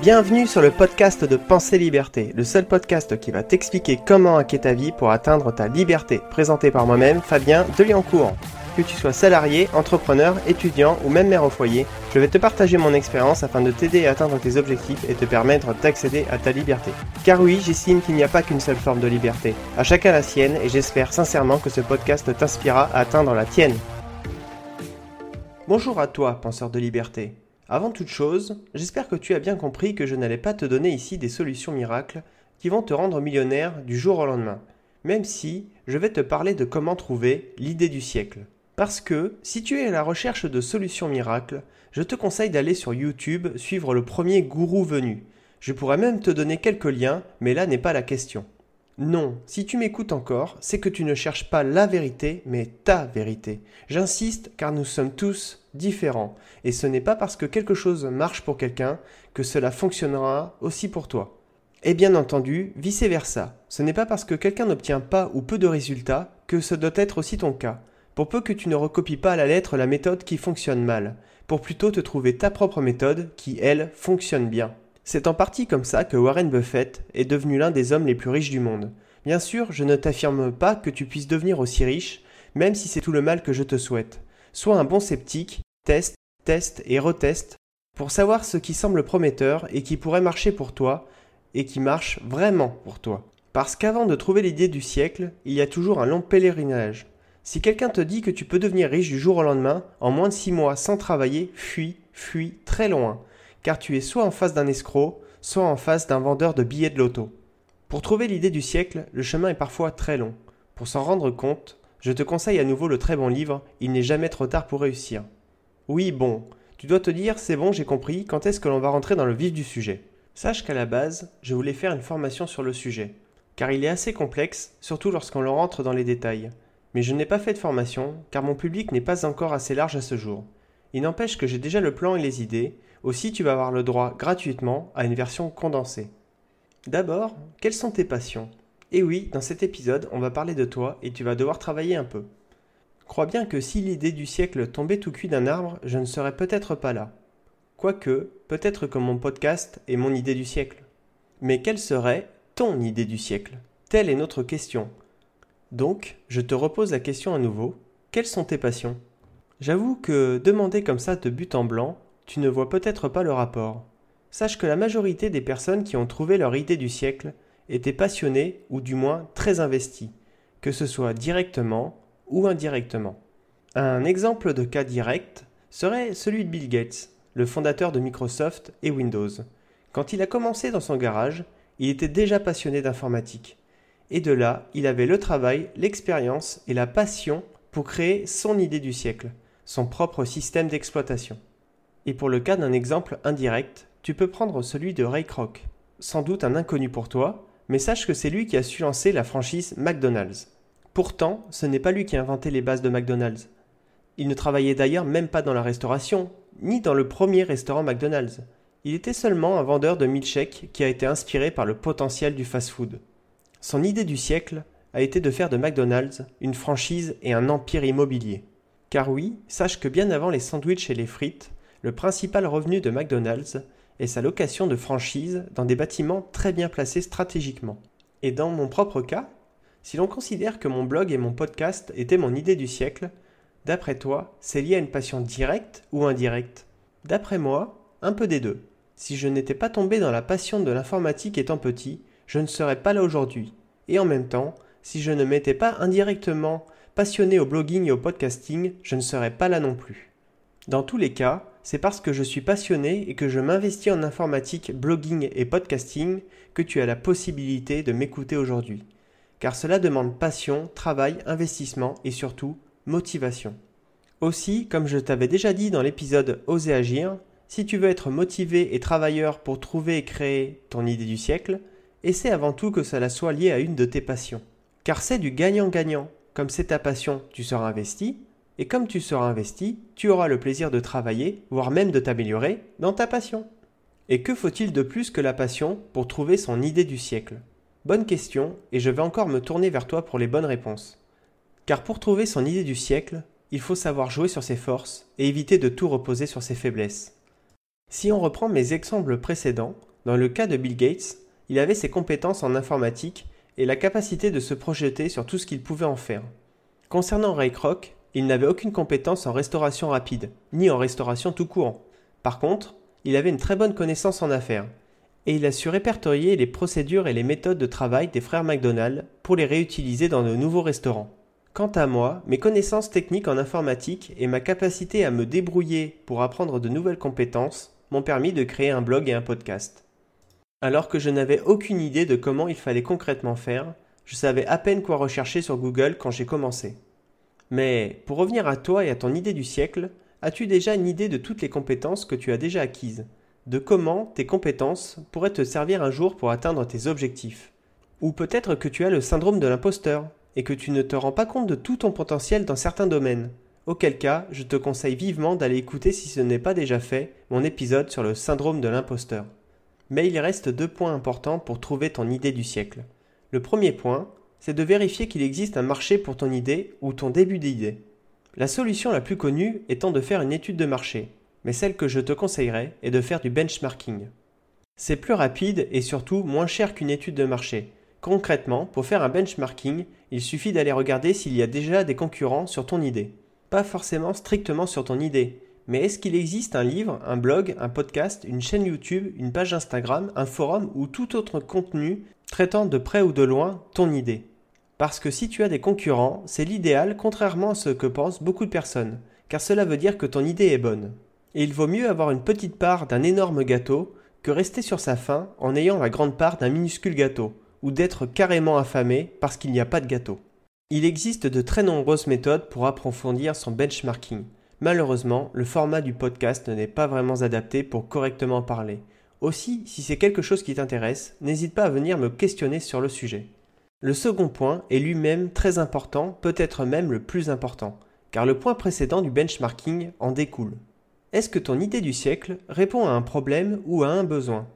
Bienvenue sur le podcast de Pensée Liberté, le seul podcast qui va t'expliquer comment hacker ta vie pour atteindre ta liberté, présenté par moi-même, Fabien Deliancourt. Que tu sois salarié, entrepreneur, étudiant ou même mère au foyer, je vais te partager mon expérience afin de t'aider à atteindre tes objectifs et te permettre d'accéder à ta liberté. Car oui, j'estime qu'il n'y a pas qu'une seule forme de liberté. À chacun la sienne et j'espère sincèrement que ce podcast t'inspirera à atteindre la tienne. Bonjour à toi, penseur de liberté. Avant toute chose, j'espère que tu as bien compris que je n'allais pas te donner ici des solutions miracles qui vont te rendre millionnaire du jour au lendemain, même si je vais te parler de comment trouver l'idée du siècle. Parce que si tu es à la recherche de solutions miracles, je te conseille d'aller sur YouTube suivre le premier gourou venu. Je pourrais même te donner quelques liens, mais là n'est pas la question. Non, si tu m'écoutes encore, c'est que tu ne cherches pas la vérité, mais ta vérité. J'insiste car nous sommes tous différents, et ce n'est pas parce que quelque chose marche pour quelqu'un que cela fonctionnera aussi pour toi. Et bien entendu, vice-versa. Ce n'est pas parce que quelqu'un n'obtient pas ou peu de résultats que ce doit être aussi ton cas. Pour peu que tu ne recopies pas à la lettre la méthode qui fonctionne mal, pour plutôt te trouver ta propre méthode qui, elle, fonctionne bien. C'est en partie comme ça que Warren Buffett est devenu l'un des hommes les plus riches du monde. Bien sûr, je ne t'affirme pas que tu puisses devenir aussi riche, même si c'est tout le mal que je te souhaite. Sois un bon sceptique, teste, teste et reteste pour savoir ce qui semble prometteur et qui pourrait marcher pour toi et qui marche vraiment pour toi. Parce qu'avant de trouver l'idée du siècle, il y a toujours un long pèlerinage. Si quelqu'un te dit que tu peux devenir riche du jour au lendemain, en moins de six mois sans travailler, fuis, fuis très loin car tu es soit en face d'un escroc, soit en face d'un vendeur de billets de loto. Pour trouver l'idée du siècle, le chemin est parfois très long. Pour s'en rendre compte, je te conseille à nouveau le très bon livre Il n'est jamais trop tard pour réussir. Oui, bon, tu dois te dire c'est bon, j'ai compris, quand est-ce que l'on va rentrer dans le vif du sujet? Sache qu'à la base, je voulais faire une formation sur le sujet, car il est assez complexe, surtout lorsqu'on le rentre dans les détails. Mais je n'ai pas fait de formation, car mon public n'est pas encore assez large à ce jour. Il n'empêche que j'ai déjà le plan et les idées, aussi, tu vas avoir le droit gratuitement à une version condensée. D'abord, quelles sont tes passions? Et oui, dans cet épisode, on va parler de toi et tu vas devoir travailler un peu. Crois bien que si l'idée du siècle tombait tout cuit d'un arbre, je ne serais peut-être pas là. Quoique, peut-être que mon podcast est mon idée du siècle. Mais quelle serait ton idée du siècle? Telle est notre question. Donc, je te repose la question à nouveau. Quelles sont tes passions? J'avoue que demander comme ça de but en blanc, tu ne vois peut-être pas le rapport. Sache que la majorité des personnes qui ont trouvé leur idée du siècle étaient passionnées ou du moins très investies, que ce soit directement ou indirectement. Un exemple de cas direct serait celui de Bill Gates, le fondateur de Microsoft et Windows. Quand il a commencé dans son garage, il était déjà passionné d'informatique. Et de là, il avait le travail, l'expérience et la passion pour créer son idée du siècle, son propre système d'exploitation. Et pour le cas d'un exemple indirect, tu peux prendre celui de Ray Kroc. Sans doute un inconnu pour toi, mais sache que c'est lui qui a su lancer la franchise McDonald's. Pourtant, ce n'est pas lui qui a inventé les bases de McDonald's. Il ne travaillait d'ailleurs même pas dans la restauration, ni dans le premier restaurant McDonald's. Il était seulement un vendeur de milkshakes qui a été inspiré par le potentiel du fast-food. Son idée du siècle a été de faire de McDonald's une franchise et un empire immobilier. Car oui, sache que bien avant les sandwichs et les frites, le principal revenu de McDonald's est sa location de franchise dans des bâtiments très bien placés stratégiquement. Et dans mon propre cas, si l'on considère que mon blog et mon podcast étaient mon idée du siècle, d'après toi, c'est lié à une passion directe ou indirecte? D'après moi, un peu des deux. Si je n'étais pas tombé dans la passion de l'informatique étant petit, je ne serais pas là aujourd'hui. Et en même temps, si je ne m'étais pas indirectement passionné au blogging et au podcasting, je ne serais pas là non plus. Dans tous les cas, c'est parce que je suis passionné et que je m'investis en informatique, blogging et podcasting que tu as la possibilité de m'écouter aujourd'hui. Car cela demande passion, travail, investissement et surtout motivation. Aussi, comme je t'avais déjà dit dans l'épisode Oser agir, si tu veux être motivé et travailleur pour trouver et créer ton idée du siècle, essaie avant tout que cela soit lié à une de tes passions. Car c'est du gagnant-gagnant. Comme c'est ta passion, tu seras investi, et comme tu seras investi, tu auras le plaisir de travailler, voire même de t'améliorer, dans ta passion. Et que faut-il de plus que la passion pour trouver son idée du siècle? Bonne question, et je vais encore me tourner vers toi pour les bonnes réponses. Car pour trouver son idée du siècle, il faut savoir jouer sur ses forces et éviter de tout reposer sur ses faiblesses. Si on reprend mes exemples précédents, Dans le cas de Bill Gates, il avait ses compétences en informatique et la capacité de se projeter sur tout ce qu'il pouvait en faire. Concernant Ray Kroc, il n'avait aucune compétence en restauration rapide, ni en restauration tout court. Par contre, il avait une très bonne connaissance en affaires, et il a su répertorier les procédures et les méthodes de travail des frères McDonald pour les réutiliser dans de nouveaux restaurants. Quant à moi, mes connaissances techniques en informatique et ma capacité à me débrouiller pour apprendre de nouvelles compétences m'ont permis de créer un blog et un podcast. Alors que je n'avais aucune idée de comment il fallait concrètement faire, je savais à peine quoi rechercher sur Google quand j'ai commencé. Mais pour revenir à toi et à ton idée du siècle, as-tu déjà une idée de toutes les compétences que tu as déjà acquises? De comment tes compétences pourraient te servir un jour pour atteindre tes objectifs? Ou peut-être que tu as le syndrome de l'imposteur et que tu ne te rends pas compte de tout ton potentiel dans certains domaines. Auquel cas, je te conseille vivement d'aller écouter si ce n'est pas déjà fait mon épisode sur le syndrome de l'imposteur. Mais il reste deux points importants pour trouver ton idée du siècle. Le premier point, c'est de vérifier qu'il existe un marché pour ton idée ou ton début d'idée. La solution la plus connue étant de faire une étude de marché, mais celle que je te conseillerais est de faire du benchmarking. C'est plus rapide et surtout moins cher qu'une étude de marché. Concrètement, pour faire un benchmarking, il suffit d'aller regarder s'il y a déjà des concurrents sur ton idée. Pas forcément strictement sur ton idée, mais est-ce qu'il existe un livre, un blog, un podcast, une chaîne YouTube, une page Instagram, un forum ou tout autre contenu traitant de près ou de loin ton idée? Parce que si tu as des concurrents, c'est l'idéal contrairement à ce que pensent beaucoup de personnes, car cela veut dire que ton idée est bonne. Et il vaut mieux avoir une petite part d'un énorme gâteau que rester sur sa faim en ayant la grande part d'un minuscule gâteau, ou d'être carrément affamé parce qu'il n'y a pas de gâteau. Il existe de très nombreuses méthodes pour approfondir son benchmarking. Malheureusement, le format du podcast n'est pas vraiment adapté pour correctement parler. Aussi, si c'est quelque chose qui t'intéresse, n'hésite pas à venir me questionner sur le sujet. Le second point est lui-même très important, peut-être même le plus important, car le point précédent du benchmarking en découle. Est-ce que ton idée du siècle répond à un problème ou à un besoin?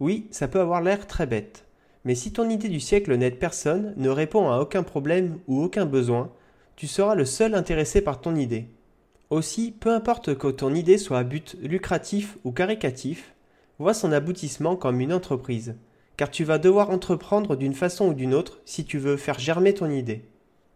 Oui, ça peut avoir l'air très bête. Mais si ton idée du siècle n'aide personne, ne répond à aucun problème ou aucun besoin, tu seras le seul intéressé par ton idée. Aussi, peu importe que ton idée soit à but lucratif ou caricatif, vois son aboutissement comme une entreprise car tu vas devoir entreprendre d'une façon ou d'une autre si tu veux faire germer ton idée.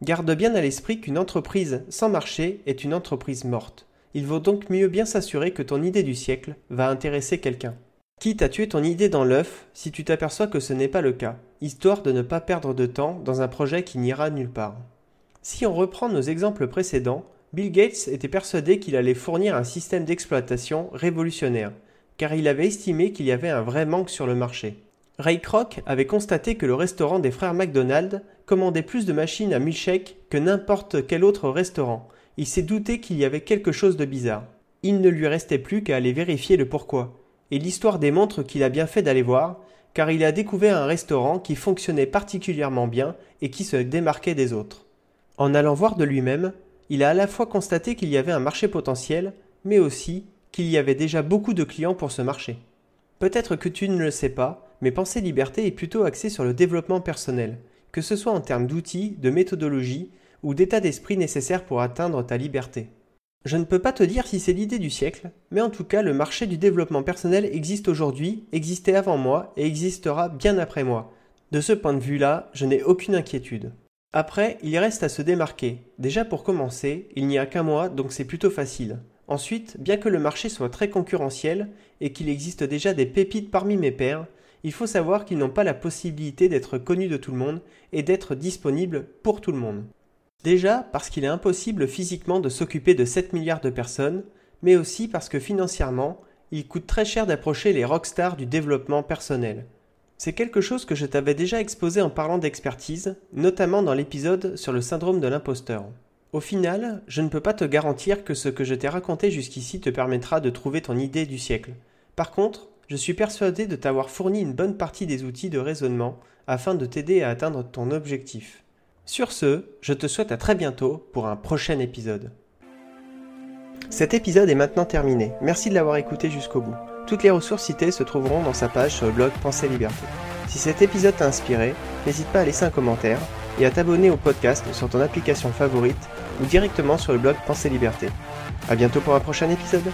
Garde bien à l'esprit qu'une entreprise sans marché est une entreprise morte. Il vaut donc mieux bien s'assurer que ton idée du siècle va intéresser quelqu'un. Quitte à tuer ton idée dans l'œuf si tu t'aperçois que ce n'est pas le cas, histoire de ne pas perdre de temps dans un projet qui n'ira nulle part. Si on reprend nos exemples précédents, Bill Gates était persuadé qu'il allait fournir un système d'exploitation révolutionnaire, car il avait estimé qu'il y avait un vrai manque sur le marché. Ray Kroc avait constaté que le restaurant des frères McDonald commandait plus de machines à milkshake que n'importe quel autre restaurant. Il s'est douté qu'il y avait quelque chose de bizarre. Il ne lui restait plus qu'à aller vérifier le pourquoi. Et l'histoire démontre qu'il a bien fait d'aller voir, car il a découvert un restaurant qui fonctionnait particulièrement bien et qui se démarquait des autres. En allant voir de lui-même, il a à la fois constaté qu'il y avait un marché potentiel, mais aussi qu'il y avait déjà beaucoup de clients pour ce marché. Peut-être que tu ne le sais pas, mais Pensée Liberté est plutôt axée sur le développement personnel, que ce soit en termes d'outils, de méthodologie ou d'état d'esprit nécessaire pour atteindre ta liberté. Je ne peux pas te dire si c'est l'idée du siècle, mais en tout cas le marché du développement personnel existe aujourd'hui, existait avant moi et existera bien après moi. De ce point de vue-là, je n'ai aucune inquiétude. Après, il reste à se démarquer. Déjà pour commencer, il n'y a qu'un mois, donc c'est plutôt facile. Ensuite, bien que le marché soit très concurrentiel et qu'il existe déjà des pépites parmi mes pairs, il faut savoir qu'ils n'ont pas la possibilité d'être connus de tout le monde et d'être disponibles pour tout le monde. Déjà parce qu'il est impossible physiquement de s'occuper de 7 milliards de personnes, mais aussi parce que financièrement, il coûte très cher d'approcher les rockstars du développement personnel. C'est quelque chose que je t'avais déjà exposé en parlant d'expertise, notamment dans l'épisode sur le syndrome de l'imposteur. Au final, je ne peux pas te garantir que ce que je t'ai raconté jusqu'ici te permettra de trouver ton idée du siècle. Par contre, je suis persuadé de t'avoir fourni une bonne partie des outils de raisonnement afin de t'aider à atteindre ton objectif. Sur ce, je te souhaite à très bientôt pour un prochain épisode. Cet épisode est maintenant terminé. Merci de l'avoir écouté jusqu'au bout. Toutes les ressources citées se trouveront dans sa page sur le blog Pensée Liberté. Si cet épisode t'a inspiré, n'hésite pas à laisser un commentaire et à t'abonner au podcast sur ton application favorite ou directement sur le blog Pensée Liberté. A bientôt pour un prochain épisode.